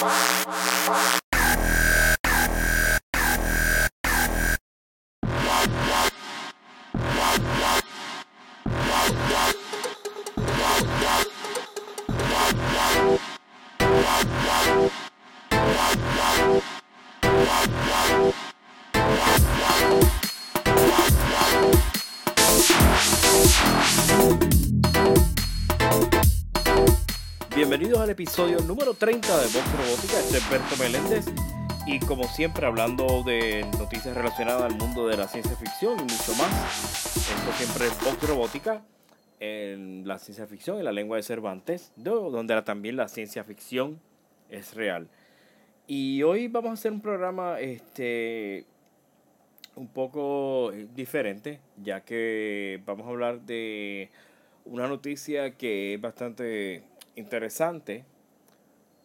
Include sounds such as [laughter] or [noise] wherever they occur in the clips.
Bye. Bienvenidos al episodio número 30 de Vox Robótica. Este es Berto Meléndez y como siempre hablando de noticias relacionadas al mundo de la ciencia ficción y mucho más. Esto siempre es Vox Robótica en la ciencia ficción, en la lengua de Cervantes, donde también la ciencia ficción es real. Y hoy vamos a hacer un programa este, un poco diferente, ya que vamos a hablar de una noticia que es bastante interesante.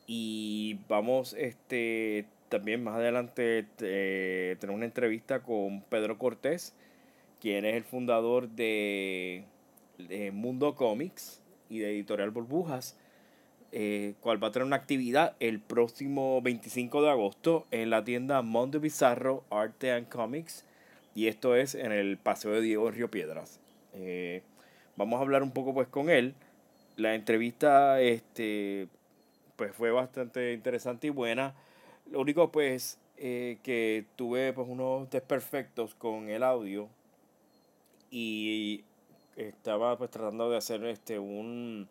Y vamos este también más adelante eh, tener una entrevista con Pedro Cortés, quien es el fundador de, Mundo Comics y de Editorial Burbujas, eh, cual va a tener una actividad el próximo 25 de agosto en la tienda Mundo Bizarro Arte and Comics. Y esto es en el Paseo de Diego Río Piedras. Eh, vamos a hablar un poco pues con él la entrevista este, pues fue bastante interesante y buena. Lo único pues eh, que tuve pues unos desperfectos con el audio y estaba pues tratando de hacer este un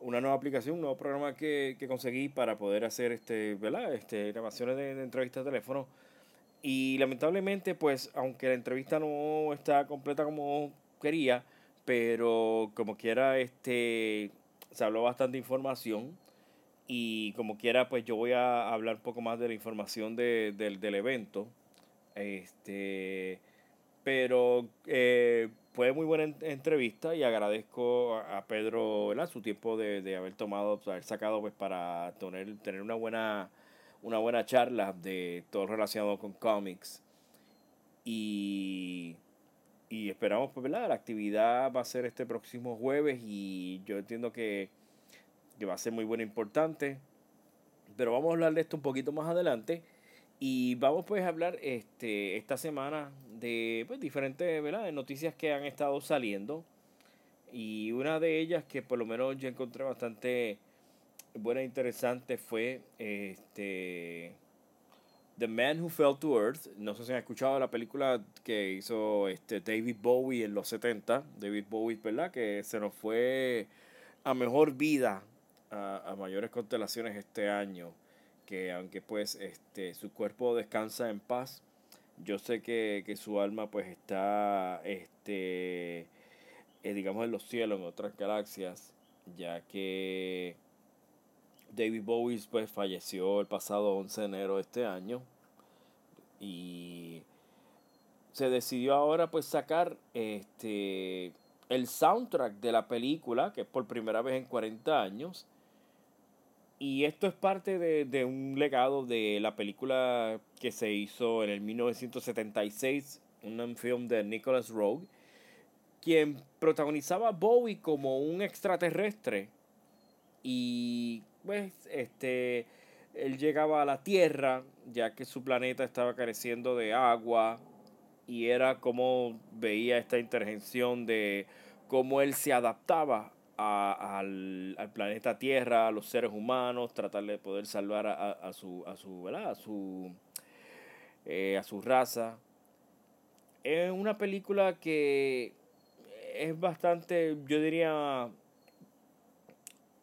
una nueva aplicación, un nuevo programa que, conseguí para poder hacer este, ¿verdad? Este, grabaciones de, de entrevistas de teléfono. Y lamentablemente, pues, aunque la entrevista no está completa como quería, pero como quiera, este, se habló bastante información y como quiera, pues yo voy a hablar un poco más de la información de, del evento. Este, pero eh, fue muy buena entrevista y agradezco a, Pedro su tiempo de, de, haber tomado, haber sacado pues para tener, tener una buena una buena charla de todo relacionado con cómics. Y y esperamos, pues, ¿verdad? La actividad va a ser este próximo jueves y yo entiendo que, va a ser muy buena e importante. Pero vamos a hablar de esto un poquito más adelante. Y vamos pues a hablar este, esta semana de pues, diferentes ¿verdad? noticias que han estado saliendo. Y una de ellas que por lo menos yo encontré bastante buena e interesante fue este The Man Who Fell to Earth. No sé si han escuchado la película que hizo este David Bowie en los 70. David Bowie, ¿verdad? Que se nos fue a mejor vida, a, mayores constelaciones este año. Que aunque pues este, su cuerpo descansa en paz, yo sé que, su alma pues está, este, eh, digamos, en los cielos, en otras galaxias, ya que David Bowie pues, falleció el pasado 11 de enero de este año y se decidió ahora pues sacar este el soundtrack de la película, que es por primera vez en 40 años. Y esto es parte de, de un legado de la película que se hizo en el 1976, un film de Nicholas Rogue, quien protagonizaba a Bowie como un extraterrestre. Y pues este él llegaba a la Tierra, ya que su planeta estaba careciendo de agua, y era como veía esta intervención de cómo él se adaptaba al, planeta Tierra, a los seres humanos, tratar de poder salvar a, su, a su, A su, eh, a su raza. Es una película que es bastante, yo diría,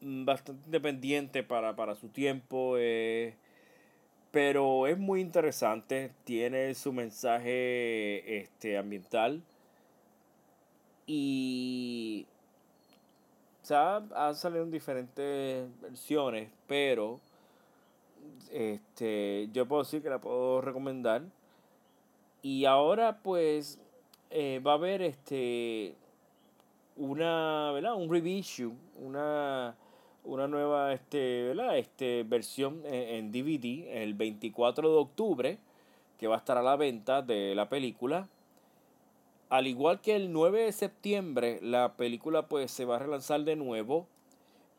bastante independiente para, para su tiempo, eh, pero es muy interesante, tiene su mensaje este, ambiental y o sea, han salido en diferentes versiones, pero este, yo puedo decir que la puedo recomendar. Y ahora pues eh, va a haber este una, ¿verdad? Un revision, una una nueva este, Este, versión en, DVD el 24 de octubre, que va a estar a la venta de la película. Al igual que el 9 de septiembre, la película pues se va a relanzar de nuevo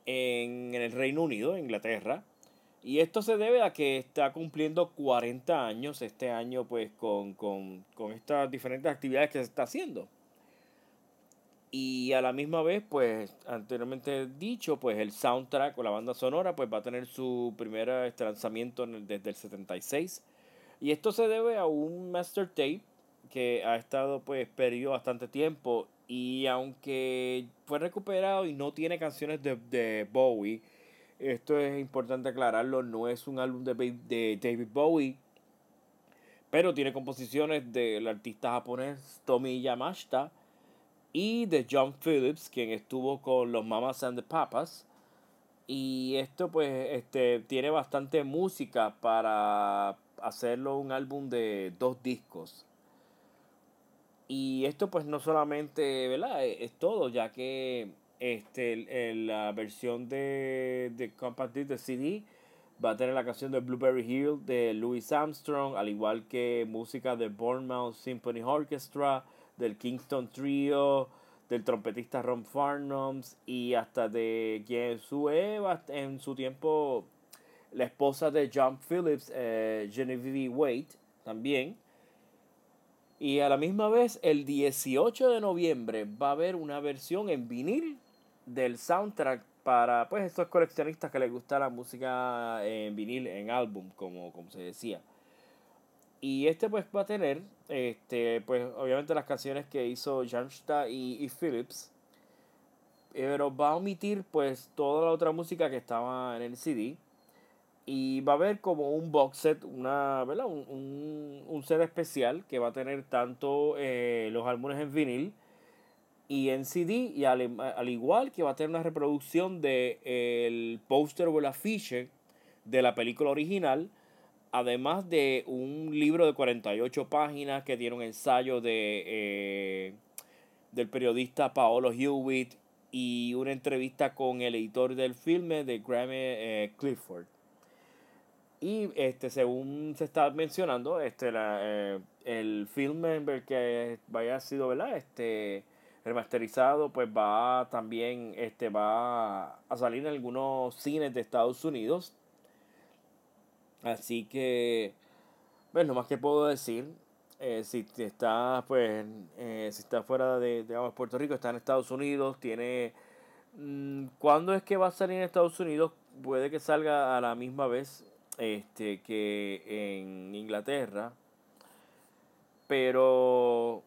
en, el Reino Unido, Inglaterra. Y esto se debe a que está cumpliendo 40 años este año pues con, con, con estas diferentes actividades que se está haciendo. Y a la misma vez, pues, anteriormente dicho, pues el soundtrack o la banda sonora, pues va a tener su primer lanzamiento desde el 76. Y esto se debe a un master tape que ha estado, pues, perdido bastante tiempo. Y aunque fue recuperado y no tiene canciones de, de Bowie, esto es importante aclararlo, no es un álbum de, de David Bowie, pero tiene composiciones del artista japonés Tomi Yamashita y de John Phillips, quien estuvo con los Mamas and the Papas. Y esto pues este, tiene bastante música para hacerlo un álbum de dos discos. Y esto pues no solamente, ¿verdad? Es, todo, ya que este, la versión de, de Compact Disc de CD va a tener la canción de Blueberry Hill de Louis Armstrong, al igual que música de Bournemouth Symphony Orchestra, del Kingston Trio, del trompetista Ron Farnhams y hasta de quien fue en su tiempo la esposa de John Phillips, eh, Genevieve Waite, también. Y a la misma vez, el 18 de noviembre va a haber una versión en vinil del soundtrack para pues estos coleccionistas que les gusta la música en vinil, en álbum, como, como se decía. Y este pues va a tener, este, pues obviamente las canciones que hizo Jamsta y, y Phillips. Pero va a omitir pues toda la otra música que estaba en el CD. Y va a haber como un box set, una, ¿verdad? Un, un, un set especial que va a tener tanto eh, los álbumes en vinil y en CD y al, igual que va a tener una reproducción de el póster o el afiche de la película original además de un libro de 48 páginas que tiene un ensayo de eh, del periodista Paolo Hewitt y una entrevista con el editor del filme de Grammy eh, Clifford y este según se está mencionando este la, eh, el filme que vaya sido verdad este remasterizado, pues va también este, va a salir en algunos cines de Estados Unidos. Así que, bueno, más que puedo decir, eh, si está pues, eh, si está fuera de, digamos, Puerto Rico, está en Estados Unidos, tiene... Mm, ¿Cuándo es que va a salir en Estados Unidos? Puede que salga a la misma vez este, que en Inglaterra. Pero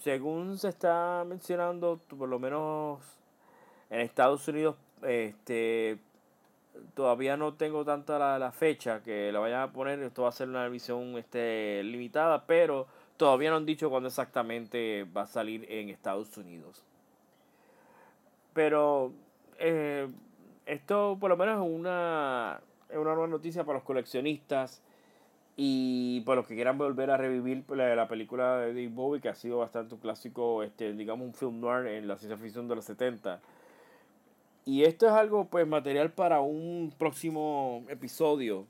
según se está mencionando, por lo menos en Estados Unidos, este todavía no tengo tanta la, la, fecha que la vayan a poner. Esto va a ser una visión este, limitada, pero todavía no han dicho cuándo exactamente va a salir en Estados Unidos. Pero eh, esto por lo menos es una, es una nueva noticia para los coleccionistas y por los que quieran volver a revivir la, película de Dave Bowie, que ha sido bastante un clásico, este, digamos un film noir en la ciencia ficción de los 70. Y esto es algo, pues, material para un próximo episodio,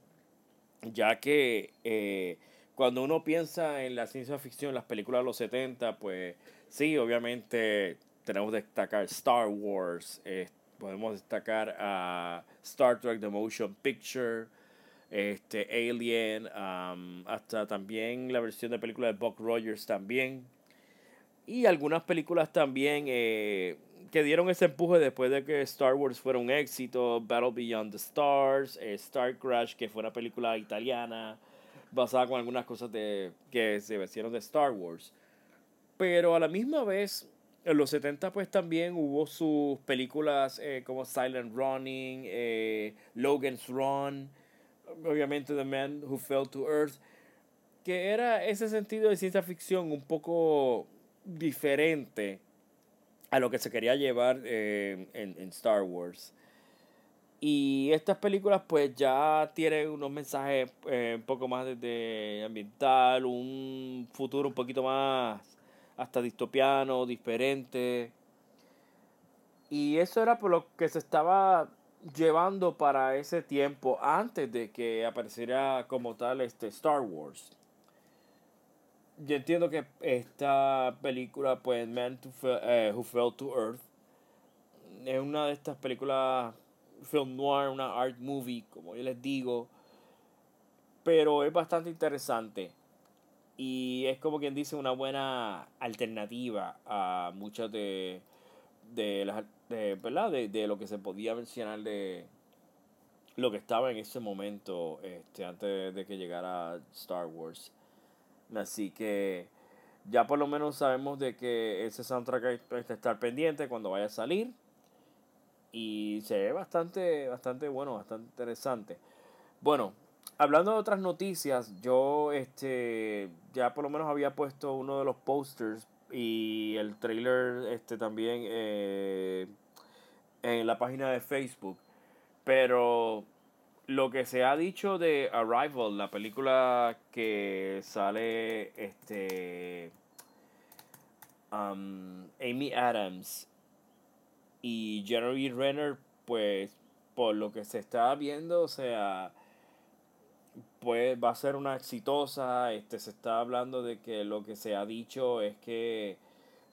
ya que eh, cuando uno piensa en la ciencia ficción, las películas de los 70, pues sí, obviamente tenemos que destacar Star Wars, eh, podemos destacar a Star Trek The Motion Picture, este, Alien, hasta también la versión de película de Buck Rogers también. Y algunas películas también eh, que dieron ese empuje después de que Star Wars fuera un éxito. Battle Beyond the Stars, eh, Star Crash, que fue una película italiana basada con algunas cosas de, que se hicieron de Star Wars. Pero a la misma vez, en los 70 pues también hubo sus películas eh, como Silent Running, Logan's Run, obviamente The Man Who Fell to Earth, que era ese sentido de ciencia ficción un poco diferente a lo que se quería llevar eh, en, en, Star Wars. Y estas películas pues ya tienen unos mensajes eh, un poco más de ambiental, un futuro un poquito más hasta distopiano, diferente. Y eso era por lo que se estaba llevando para ese tiempo antes de que apareciera como tal este Star Wars. Yo entiendo que esta película, pues Man to eh, Who Fell to Earth, es una de estas películas film noir, una art movie, como yo les digo. Pero es bastante interesante. Y es como quien dice una buena alternativa a muchas de, de las de, ¿verdad? De, de lo que se podía mencionar de lo que estaba en ese momento este, antes de que llegara Star Wars. Así que ya por lo menos sabemos de que ese soundtrack hay que estar pendiente cuando vaya a salir. Y se ve bastante, bastante bueno, bastante interesante. Bueno, hablando de otras noticias, yo este ya por lo menos había puesto uno de los posters y el trailer este también eh, en la página de Facebook. Pero lo que se ha dicho de Arrival, la película que sale este um, Amy Adams y Jeremy Renner, pues por lo que se está viendo, o sea, pues va a ser una exitosa, este se está hablando de que lo que se ha dicho es que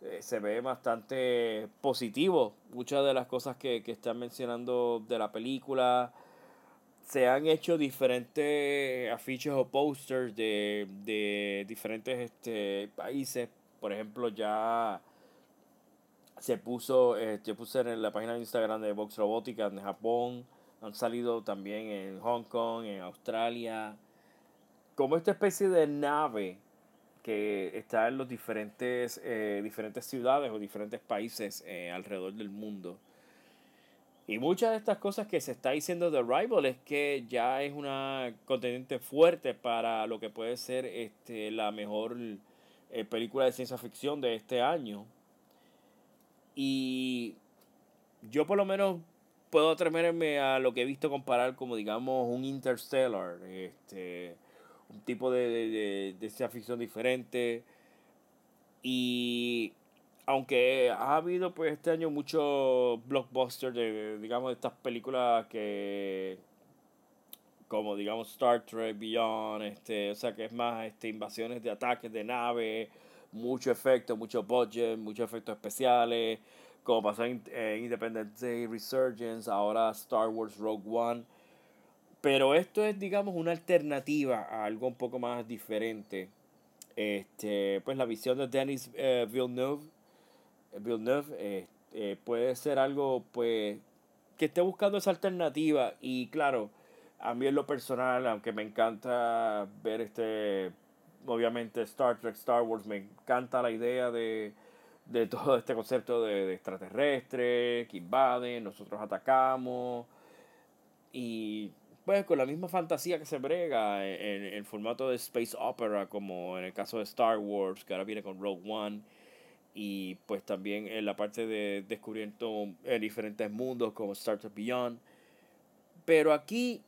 eh, se ve bastante positivo muchas de las cosas que, que están mencionando de la película se han hecho diferentes afiches o posters de, de diferentes este, países. Por ejemplo, ya se puso, eh, yo puse en la página de Instagram de Vox Robótica en Japón, han salido también en Hong Kong, en Australia, como esta especie de nave que está en los diferentes, eh, diferentes ciudades o diferentes países eh, alrededor del mundo. Y muchas de estas cosas que se está diciendo de Rival es que ya es una contendiente fuerte para lo que puede ser este, la mejor eh, película de ciencia ficción de este año. Y yo por lo menos puedo atreverme a lo que he visto comparar como digamos un Interstellar, este, un tipo de, de, de ciencia ficción diferente. Y aunque ha habido pues este año muchos blockbusters de digamos de estas películas que como digamos Star Trek Beyond este o sea que es más este invasiones de ataques de naves mucho efecto mucho budget muchos efectos especiales como pasó en, Independence Day Resurgence ahora Star Wars Rogue One. Pero esto es digamos una alternativa a algo un poco más diferente. Este pues la visión de Denis eh, Villeneuve Villeneuve eh, eh, puede ser algo pues que esté buscando esa alternativa. Y claro, a mí en lo personal, aunque me encanta ver este, obviamente Star Trek, Star Wars, me encanta la idea de, de todo este concepto de, extraterrestres que invaden, nosotros atacamos. Y pues con la misma fantasía que se brega en el formato de space opera como en el caso de Star Wars que ahora viene con Rogue One y pues también en la parte de descubriendo eh, diferentes mundos como Startup Beyond. Pero aquí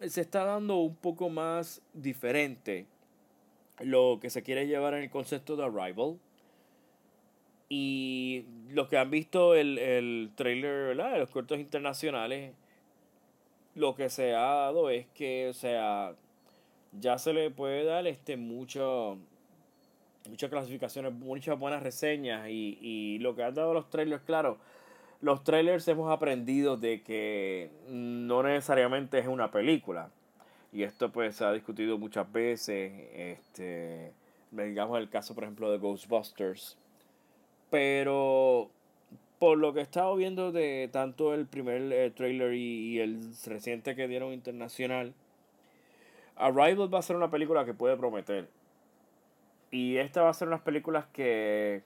se está dando un poco más diferente lo que se quiere llevar en el concepto de Arrival. Y los que han visto el, el trailer de los cortos internacionales, lo que se ha dado es que, o sea, ya se le puede dar este mucho muchas clasificaciones, muchas buenas reseñas y, y lo que han dado los trailers, claro, los trailers hemos aprendido de que no necesariamente es una película. Y esto pues se ha discutido muchas veces, este, digamos el caso por ejemplo de Ghostbusters. Pero por lo que he estado viendo de tanto el primer eh, trailer y, y, el reciente que dieron internacional, Arrival va a ser una película que puede prometer. Y esta va a ser unas películas que,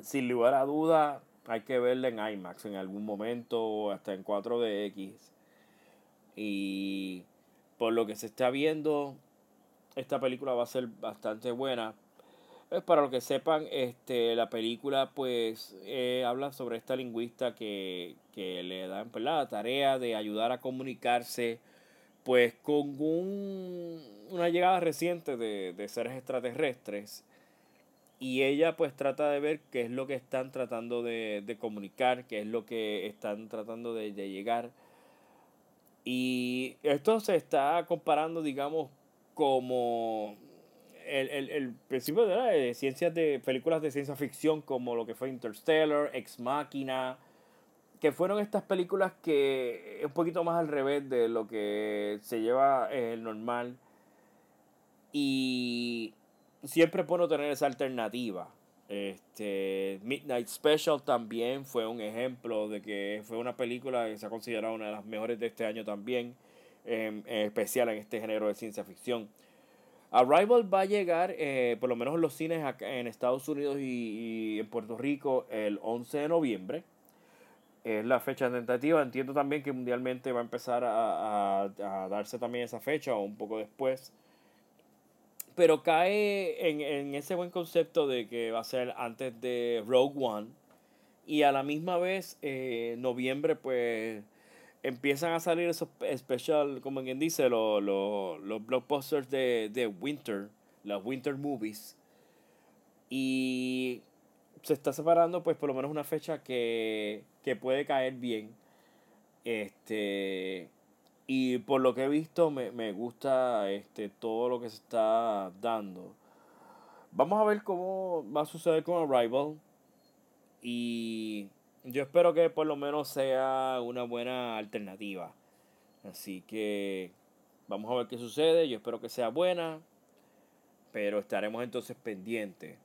sin lugar a duda, hay que verla en IMAX en algún momento, hasta en 4DX. Y por lo que se está viendo, esta película va a ser bastante buena. Pues para lo que sepan, este, la película pues eh, habla sobre esta lingüista que, que le dan pues, la tarea de ayudar a comunicarse pues con un, una llegada reciente de, de seres extraterrestres y ella pues trata de ver qué es lo que están tratando de, de comunicar, qué es lo que están tratando de, llegar. Y esto se está comparando, digamos, como el, el, el principio de, de ciencias de películas de ciencia ficción como lo que fue Interstellar, Ex Machina, que fueron estas películas que un poquito más al revés de lo que se lleva el normal y siempre es bueno tener esa alternativa. Este, Midnight Special también fue un ejemplo de que fue una película que se ha considerado una de las mejores de este año también, en, especial en este género de ciencia ficción. Arrival va a llegar, eh, por lo menos en los cines acá en Estados Unidos y, en Puerto Rico, el 11 de noviembre. Es la fecha tentativa. Entiendo también que mundialmente va a empezar a, a darse también esa fecha o un poco después pero cae en, en, ese buen concepto de que va a ser antes de Rogue One. Y a la misma vez, eh, noviembre, pues empiezan a salir esos especial, como quien dice, los, los, los blockbusters de, de Winter, las Winter Movies. Y se está separando, pues, por lo menos una fecha que, que puede caer bien. Este y por lo que he visto, me, me gusta este, todo lo que se está dando. Vamos a ver cómo va a suceder con Arrival. Y yo espero que por lo menos sea una buena alternativa. Así que vamos a ver qué sucede. Yo espero que sea buena. Pero estaremos entonces pendientes.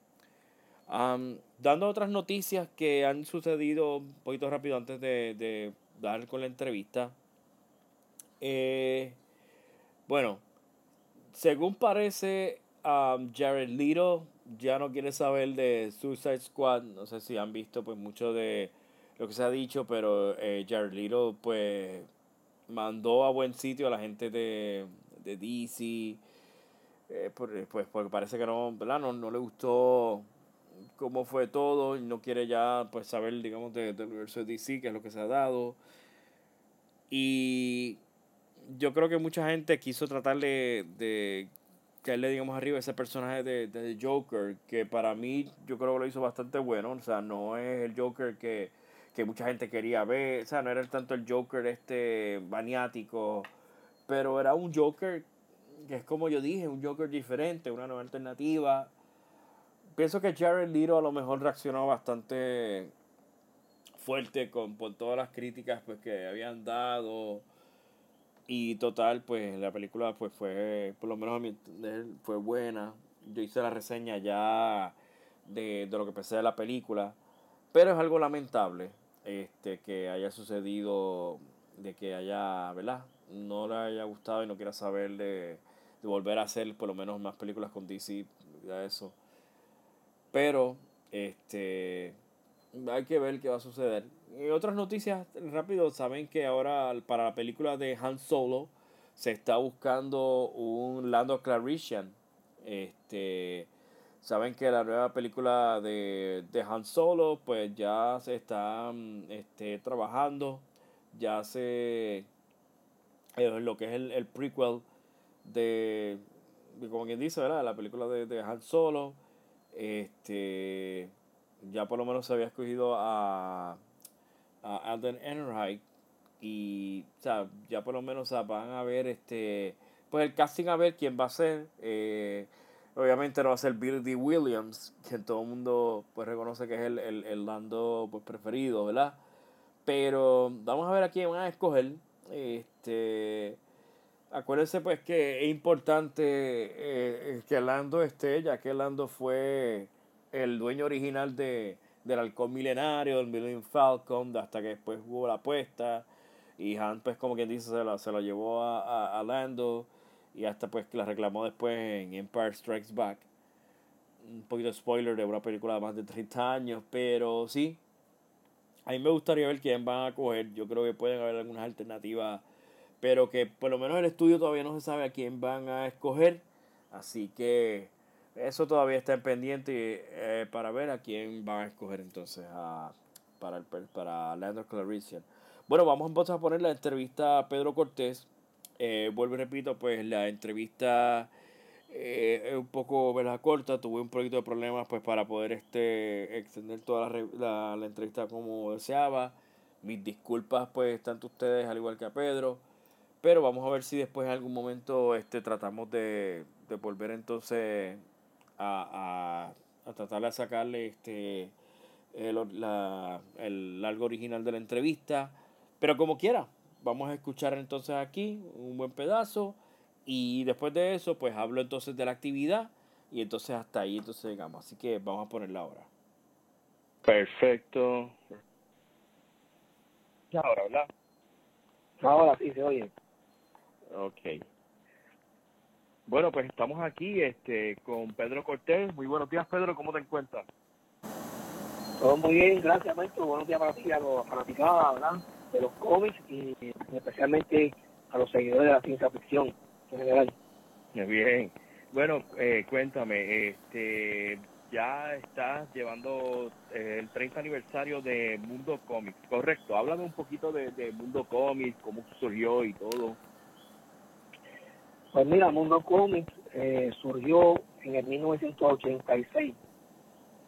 Dando otras noticias que han sucedido un poquito rápido antes de, de dar con la entrevista. Eh, bueno, según parece, um, Jared Leto ya no quiere saber de Suicide Squad. No sé si han visto pues mucho de lo que se ha dicho, pero eh, Jared Leto pues mandó a buen sitio a la gente de, de DC. Eh, pues porque parece que no. No, no le gustó cómo fue todo y no quiere ya pues saber digamos de, del universo de DC, que es lo que se ha dado. Y yo creo que mucha gente quiso tratar de, de caerle, digamos, arriba ese personaje de, de Joker, que para mí yo creo que lo hizo bastante bueno. O sea, no es el Joker que, que mucha gente quería ver. O sea, no era tanto el Joker este maniático, pero era un Joker que es como yo dije, un Joker diferente, una nueva alternativa. Pienso que Jared Leto a lo mejor reaccionó bastante fuerte con por todas las críticas pues que habían dado y total, pues la película pues fue, por lo menos a mi fue buena. Yo hice la reseña ya de, de lo que pensé de la película. Pero es algo lamentable este que haya sucedido, de que haya, ¿verdad? No le haya gustado y no quiera saber de, de volver a hacer por lo menos más películas con DC, eso. Pero, este, hay que ver qué va a suceder. Y otras noticias rápido, saben que ahora para la película de Han Solo se está buscando un Lando Clarician. Este, saben que la nueva película de, de Han Solo pues ya se está este, trabajando, ya se eh, lo que es el, el prequel de, como quien dice, ¿verdad? La película de, de Han Solo. Este ya por lo menos se había escogido a, a Alden Ehrenreich y o sea, ya por lo menos van a ver este pues el casting a ver quién va a ser eh, obviamente no va a ser Billy D. Williams que todo el mundo pues reconoce que es el, el, el Lando pues, preferido verdad pero vamos a ver a quién van a escoger este acuérdense pues que es importante eh, que Lando esté ya que Lando fue el dueño original de, del halcón milenario, del Millennium Falcon, hasta que después hubo la apuesta. Y Han, pues, como quien dice, se la, se llevó a, a, Lando. Y hasta pues la reclamó después en Empire Strikes Back. Un poquito spoiler de una película de más de 30 años, pero sí. A mí me gustaría ver quién van a coger. Yo creo que pueden haber algunas alternativas, pero que por lo menos el estudio todavía no se sabe a quién van a escoger. Así que eso todavía está en pendiente eh, para ver a quién van a escoger entonces a, para, el, para Leandro Clarician. Bueno, vamos entonces a poner la entrevista a Pedro Cortés. Eh, vuelvo y repito, pues la entrevista eh, es un poco ¿verdad? corta. Tuve un poquito de problemas pues para poder este extender toda la, la, la entrevista como deseaba. Mis disculpas pues tanto ustedes al igual que a Pedro. Pero vamos a ver si después en algún momento este, tratamos de, de volver entonces a, a, tratar de sacarle este el, la, el largo original de la entrevista. Pero como quiera, vamos a escuchar entonces aquí un buen pedazo y después de eso pues hablo entonces de la actividad y entonces hasta ahí entonces llegamos. Así que vamos a ponerla ahora. Perfecto. Ahora, ¿verdad? Ahora sí se oye. Ok. Bueno, pues estamos aquí este con Pedro Cortés. Muy buenos días, Pedro. ¿Cómo te encuentras? Todo muy bien, gracias, maestro. Buenos días para ti, a los fanaticados, ¿verdad? De los cómics y especialmente a los seguidores de la ciencia ficción en general. Bien. Bueno, eh, cuéntame, este, ya estás llevando eh, el 30 aniversario de Mundo Comics, correcto. Háblame un poquito de, de Mundo Comics, cómo surgió y todo. Pues mira, Mundo Comics eh, surgió en el 1986,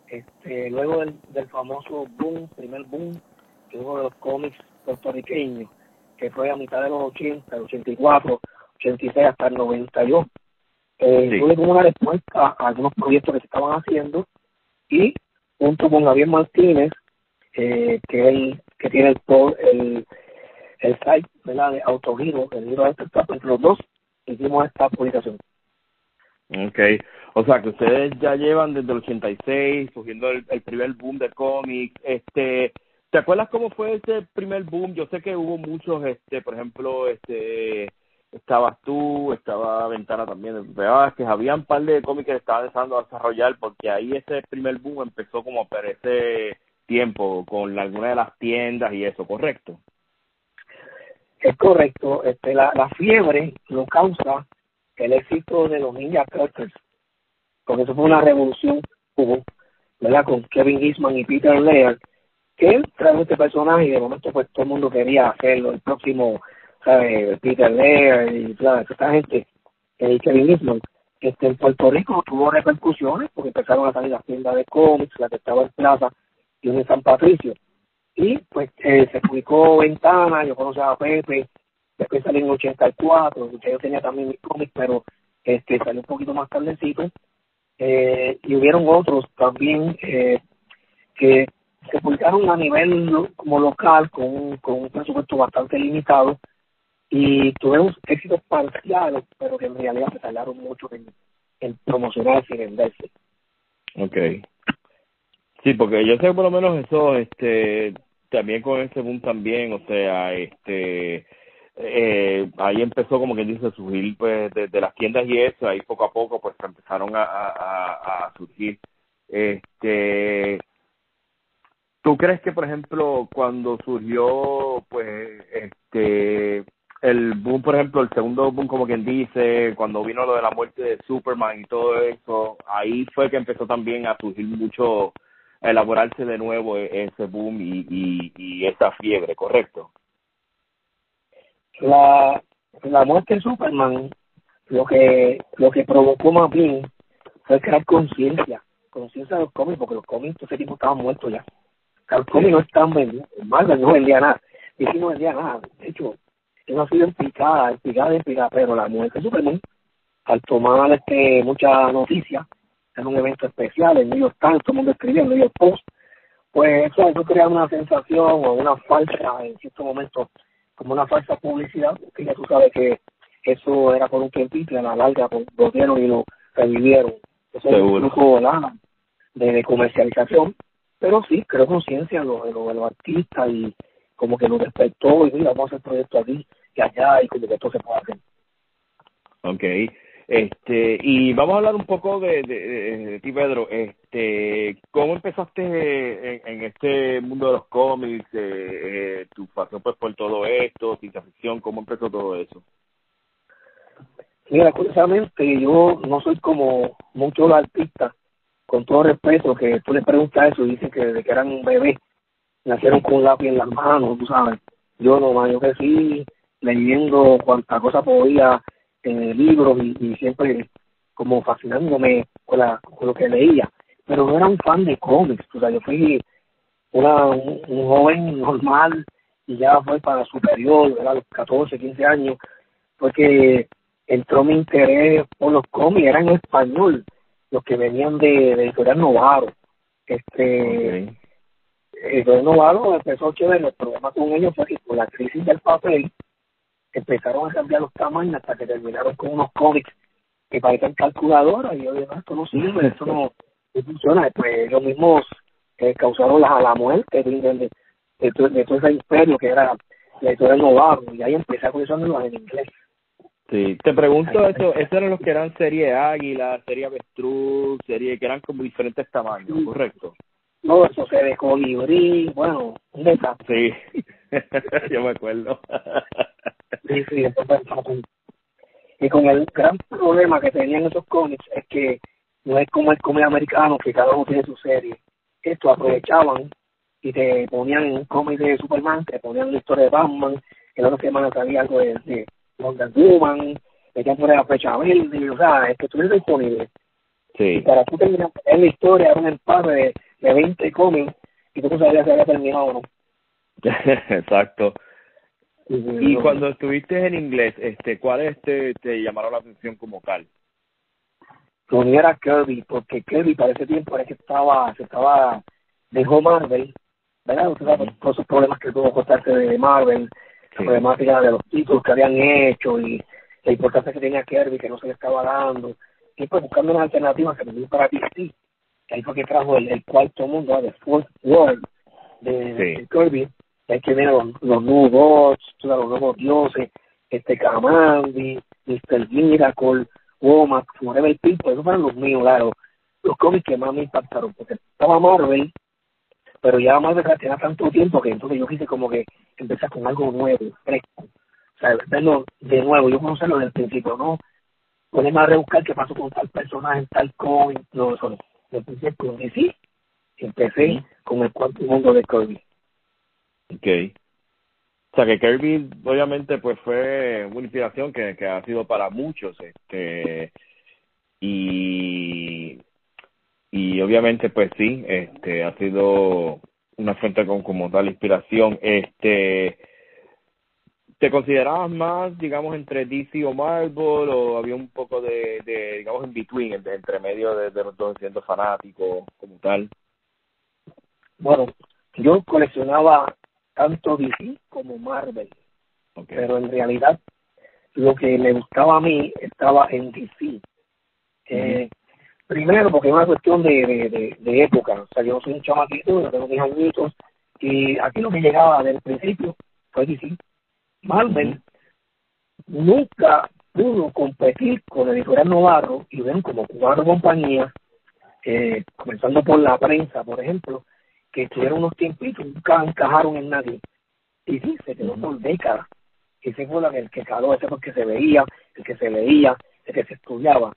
este, luego del, del famoso boom, primer boom que hubo de los cómics puertorriqueños, que fue a mitad de los 80, el 84, 86 hasta el 92 eh, sí. tuve como una respuesta a algunos proyectos que se estaban haciendo y junto con Javier Martínez, eh, que él que tiene el, el, el site ¿verdad? de Autogiro, el libro de este entre los dos, hicimos esta publicación. Okay, o sea que ustedes ya llevan desde el 86 cogiendo el, primer boom de cómics. Este, ¿te acuerdas cómo fue ese primer boom? Yo sé que hubo muchos, este, por ejemplo, este estabas tú, estaba Ventana también, que había un par de cómics que estaban empezando a desarrollar porque ahí ese primer boom empezó como a ese tiempo con alguna de las tiendas y eso, ¿correcto? Es correcto, este, la, la fiebre lo causa el éxito de los Ninja Turtles, porque eso fue una revolución hubo, ¿verdad? Con Kevin Eastman y Peter Laird, que él trajo este personaje y de momento pues todo el mundo quería hacerlo, el próximo ¿sabes? Peter Laird y toda esta gente, el Kevin Eastman, este, en Puerto Rico tuvo repercusiones porque empezaron a salir las tiendas de cómics, la que estaba en Plaza y en San Patricio. Y pues eh, se publicó Ventana, yo conocía a Pepe, después salió en 84, yo tenía también mis cómics, pero este salió un poquito más tardecito. Eh, y hubieron otros también eh, que se publicaron a nivel como local con, con un presupuesto bastante limitado y tuvimos éxitos parciales, pero que en realidad se tardaron mucho en, en promocionarse y venderse. Okay. Sí, porque yo sé por lo menos eso, este, también con ese boom también, o sea, este, eh, ahí empezó como que dice surgir pues de, de, las tiendas y eso, ahí poco a poco pues empezaron a, a, a surgir, este, ¿Tú crees que, por ejemplo, cuando surgió, pues, este, el boom, por ejemplo, el segundo boom, como quien dice, cuando vino lo de la muerte de Superman y todo eso, ahí fue que empezó también a surgir mucho, a elaborarse de nuevo e-, ese boom y, y, y esa fiebre, ¿correcto? La, la muerte de Superman lo que lo que provocó más bien fue crear conciencia, conciencia de los cómics, porque los cómics de ese tipo estaban muertos ya. Los cómics no estaban vendiendo, Marvel no vendía nada, y si no vendía nada. De hecho, no ha sido picada, en picada, pero la muerte de Superman, al tomar este mucha noticia, en un evento especial, en York Times, todo el mundo escribiendo York Post, pues eso, eso crea una sensación o una falsa, en cierto momento, como una falsa publicidad, que ya tú sabes que eso era por un tiempito y a la larga pues, volvieron y lo revivieron. Eso es un flujo de, de comercialización, pero sí, creo conciencia de los, de los artistas y como que nos despertó y mira, vamos a hacer proyecto aquí y allá y como que esto se puede hacer. Ok. Este, y vamos a hablar un poco de, de, ti, Pedro. Este, ¿Cómo empezaste en, este mundo de los cómics? Eh, eh, tu pasión pues por todo esto, ciencia ficción, ¿cómo empezó todo eso? Mira, curiosamente yo no soy como muchos artistas, con todo respeto, que tú le preguntas eso y dicen que desde que eran un bebé nacieron con un lápiz en las manos, tú sabes. Yo no, yo crecí leyendo cuanta cosa podía en libros y, y, siempre como fascinándome con, la, con lo que leía. Pero no era un fan de cómics, o sea, yo fui una, un, un joven normal y ya fue para superior, a los 14, 15 años, porque entró mi interés por los cómics, eran en español, los que venían de, de Editorial Novaro. Este, el renovado empezó chévere, el problema con ellos fue que por la crisis del papel empezaron a cambiar los tamaños hasta que terminaron con unos cómics que parecen calculadoras y yo digo, esto no sirve, esto no, funciona. Pues los mismos eh, causaron la, la muerte de, de, de, de, todo ese imperio que era la editorial Novaro y ahí empecé a coleccionarlos en inglés. Sí, te pregunto eso, esos eran los que eran serie Águila, serie Avestruz, serie que eran como diferentes tamaños, ¿correcto? No, eso se ve colibrí, bueno, un Sí, [laughs] yo me acuerdo. Sí, sí, y con el gran problema que tenían esos cómics es que no es como el cómic americano que cada uno tiene su serie. Esto aprovechaban y te ponían un cómic de Superman, te ponían una historia de Batman, que la otra semana salía algo de, de Wonder Woman, metían por la fecha verde, o sea, es que estuviera disponible. Sí. Y para tú terminar en la historia, era un empate de, de 20 cómics y tú no sabías si había terminado o no. [laughs] Exacto. Y cuando estuviste en inglés, este, ¿cuáles te, te llamaron la atención como tal? Mío era Kirby, porque Kirby para ese tiempo era que estaba, se estaba, dejó Marvel, ¿verdad? O sea, todos esos problemas que tuvo contarse de Marvel, la problemática de los títulos que habían hecho y la importancia que tenía Kirby, que no se le estaba dando. Y pues buscando una alternativa que me para DC, que ahí fue que trajo el, el cuarto mundo, de Fourth World, de, de Kirby, hay que ver los, los nuevos gods, los nuevos dioses, este Kamandi, Mr. Miracle, Womack, Forever People, esos fueron los míos, claro, los cómics que más me impactaron, porque estaba Marvel, pero ya Marvel tenía tanto tiempo que entonces yo quise como que empezar con algo nuevo, fresco, o sea, verlo de nuevo, yo conocerlo desde el principio, no ponerme a rebuscar qué pasó con tal personaje, tal cómic, no, eso no, empecé con DC, empecé con el cuarto mundo de Kirby. Okay. O sea que Kirby obviamente pues fue una inspiración que, ha sido para muchos, este y y obviamente pues sí, este ha sido una fuente con como tal inspiración. Este ¿Te considerabas más, digamos, entre DC o Marvel o había un poco de, de digamos, en between, entre, entre medio de, de los dos siendo fanático como tal? Bueno, yo coleccionaba tanto DC como Marvel. Pero en realidad lo que me gustaba a mí estaba en DC. Eh, primero porque es una cuestión de, de, de, época. O sea, yo soy un chamaquito, yo tengo mis añitos, y aquí lo que llegaba del principio fue DC. Marvel nunca pudo competir con el editorial Novarro y ven como cuatro compañías, eh, comenzando por la prensa, por ejemplo, que estuvieron unos tiempitos, nunca encajaron en nadie. Y sí, se quedó por décadas. Ese fue el que caló, ese fue el que se veía, el que se leía, el que se estudiaba.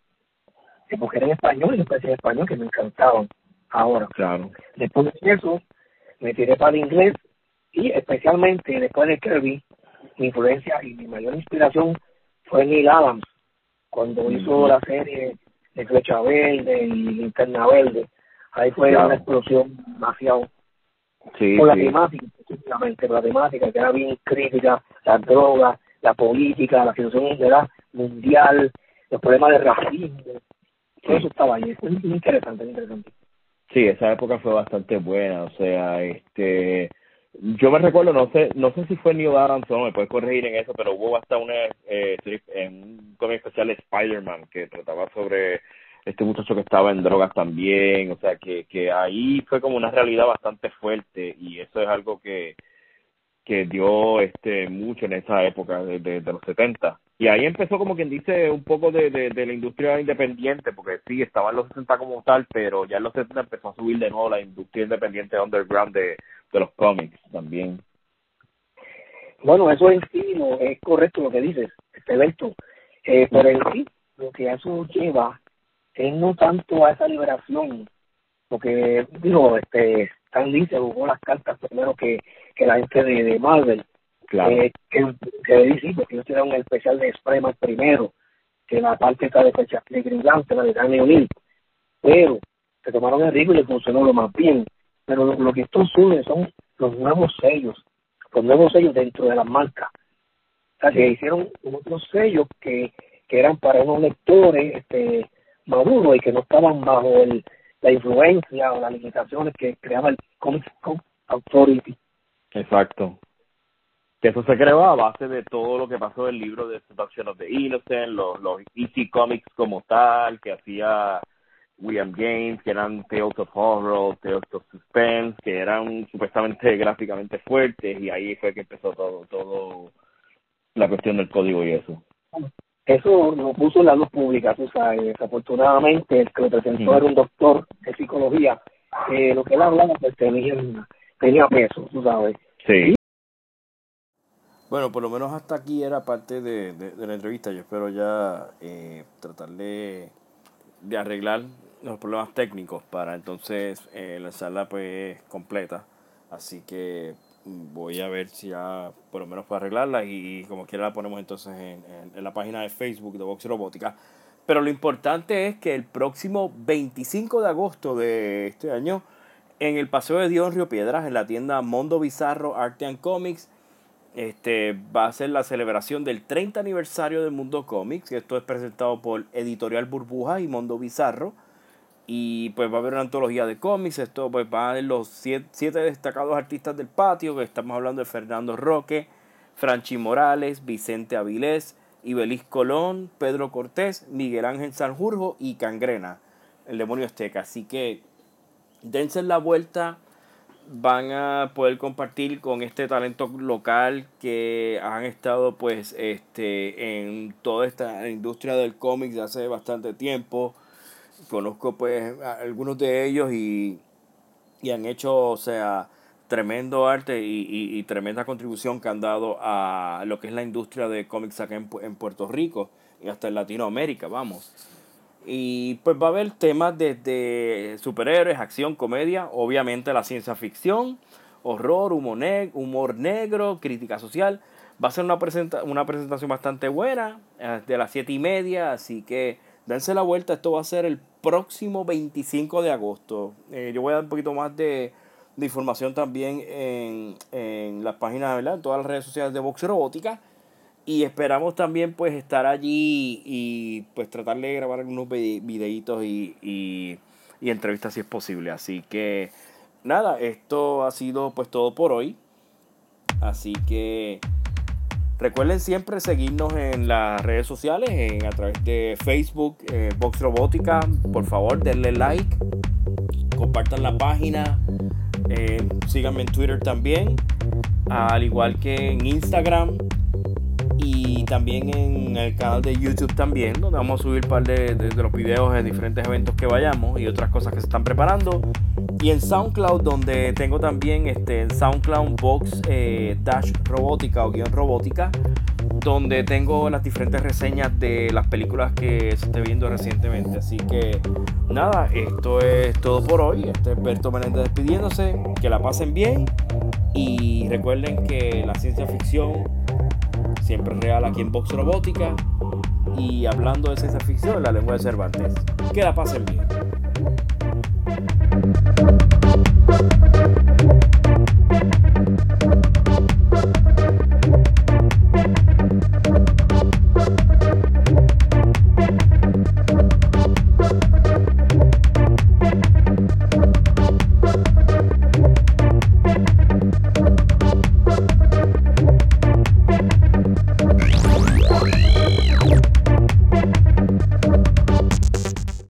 Porque era en español y después en español que me encantaban. Ahora, claro. después de eso, me tiré para el inglés y especialmente después de Kirby, mi influencia y mi mayor inspiración fue Neil Adams, cuando hizo la serie de Flecha Verde y Linterna Verde ahí fue una explosión demasiado sí, por la sí. temática específicamente la temática que era bien crítica la droga la política la situación mundial los problemas de racismo. Todo eso estaba ahí es interesante interesante. Sí esa época fue bastante buena o sea este yo me recuerdo no sé no sé si fue Neil Adams o no me puedes corregir en eso pero hubo hasta una eh, en un cómic especial de Spider-Man que trataba sobre este muchacho que estaba en drogas también, o sea que, que ahí fue como una realidad bastante fuerte y eso es algo que, que dio este mucho en esa época de, de, los 70. Y ahí empezó como quien dice un poco de, de, la industria independiente, porque sí, estaba en los 60 como tal, pero ya en los 70 empezó a subir de nuevo la industria independiente underground de, de los cómics también. Bueno, eso en sí es correcto lo que dices, este evento, eh, pero en sí lo que eso lleva es no tanto a esa liberación, porque, digo, este, Stan Lee se jugó las cartas primero que, que la gente de, de Marvel, claro. eh, que, que decir, porque ellos tiraron el especial de Spider-Man primero, que la parte está de fecha de Green Lantern, la de Danny O'Neill, pero se tomaron el riesgo y les funcionó lo más bien. Pero lo, lo que estos suben son los nuevos sellos, los nuevos sellos dentro de las marcas. O sea, que hicieron otros sellos que, que eran para unos lectores, este, maduros y que no estaban bajo el, la influencia o las limitaciones que creaba el Comics Authority. Exacto. Que eso se creó a base de todo lo que pasó en el libro de Seduction of the Innocent, los, los Easy Comics como tal, que hacía William James, que eran Tales of Horror, Tales of Suspense, que eran supuestamente [laughs] gráficamente fuertes, y ahí fue que empezó todo, todo la cuestión del código y eso. Eso lo puso en la luz pública, tú sabes, desafortunadamente el que lo presentó era un doctor de psicología, que lo que él hablaba pues tenía, tenía peso, tú sabes. Sí. Bueno, por lo menos hasta aquí era parte de, de, la entrevista. Yo espero ya eh, tratar de, de, arreglar los problemas técnicos para entonces eh, la sala pues completa. Así que voy a ver si ya por lo menos para arreglarla y, como quiera la ponemos entonces en, en, la página de Facebook de Box Robótica. Pero lo importante es que el próximo 25 de agosto de este año en el Paseo de Dios Río Piedras, en la tienda Mondo Bizarro Art and Comics, este, va a ser la celebración del 30 aniversario del Mundo Comics. Esto es presentado por Editorial Burbuja y Mundo Bizarro. Y pues va a haber una antología de cómics. Esto pues va a ver los siete, destacados artistas del patio. Que estamos hablando de Fernando Roque, Franchi Morales, Vicente Avilés, Ibeliz Colón, Pedro Cortés, Miguel Ángel Sanjurjo y Cangrena, el demonio azteca. Así que dense la vuelta van a poder compartir con este talento local que han estado pues este en toda esta industria del cómic de hace bastante tiempo conozco pues algunos de ellos y, y han hecho o sea tremendo arte y, y, tremenda contribución que han dado a lo que es la industria de cómics acá en, en Puerto Rico y hasta en Latinoamérica vamos y pues va a haber temas desde superhéroes, acción, comedia, obviamente la ciencia ficción, horror, humor, humor negro, crítica social. Va a ser una, presenta una presentación bastante buena, eh, de las 7 y media, así que dense la vuelta. Esto va a ser el próximo 25 de agosto. Eh, yo voy a dar un poquito más de, información también en, en las páginas, ¿verdad? En todas las redes sociales de Box Robótica. Y esperamos también pues estar allí y pues tratar de grabar algunos videitos y, y, y entrevistas si es posible. Así que nada, esto ha sido pues todo por hoy. Así que recuerden siempre seguirnos en las redes sociales, en, a través de Facebook, eh, Box Robótica. Por favor, denle like, compartan la página, eh, síganme en Twitter también, al igual que en Instagram también en el canal de YouTube también, donde vamos a subir un par de, los videos de diferentes eventos que vayamos y otras cosas que se están preparando. Y en SoundCloud, donde tengo también este, en SoundCloud Box eh, Dash Robótica o guion robótica, donde tengo las diferentes reseñas de las películas que se esté viendo recientemente. Así que nada, esto es todo por hoy. Este es Berto Menéndez despidiéndose. Que la pasen bien y recuerden que la ciencia ficción siempre real aquí en Box Robótica y hablando de ciencia ficción en la lengua de Cervantes. Que la pasen bien.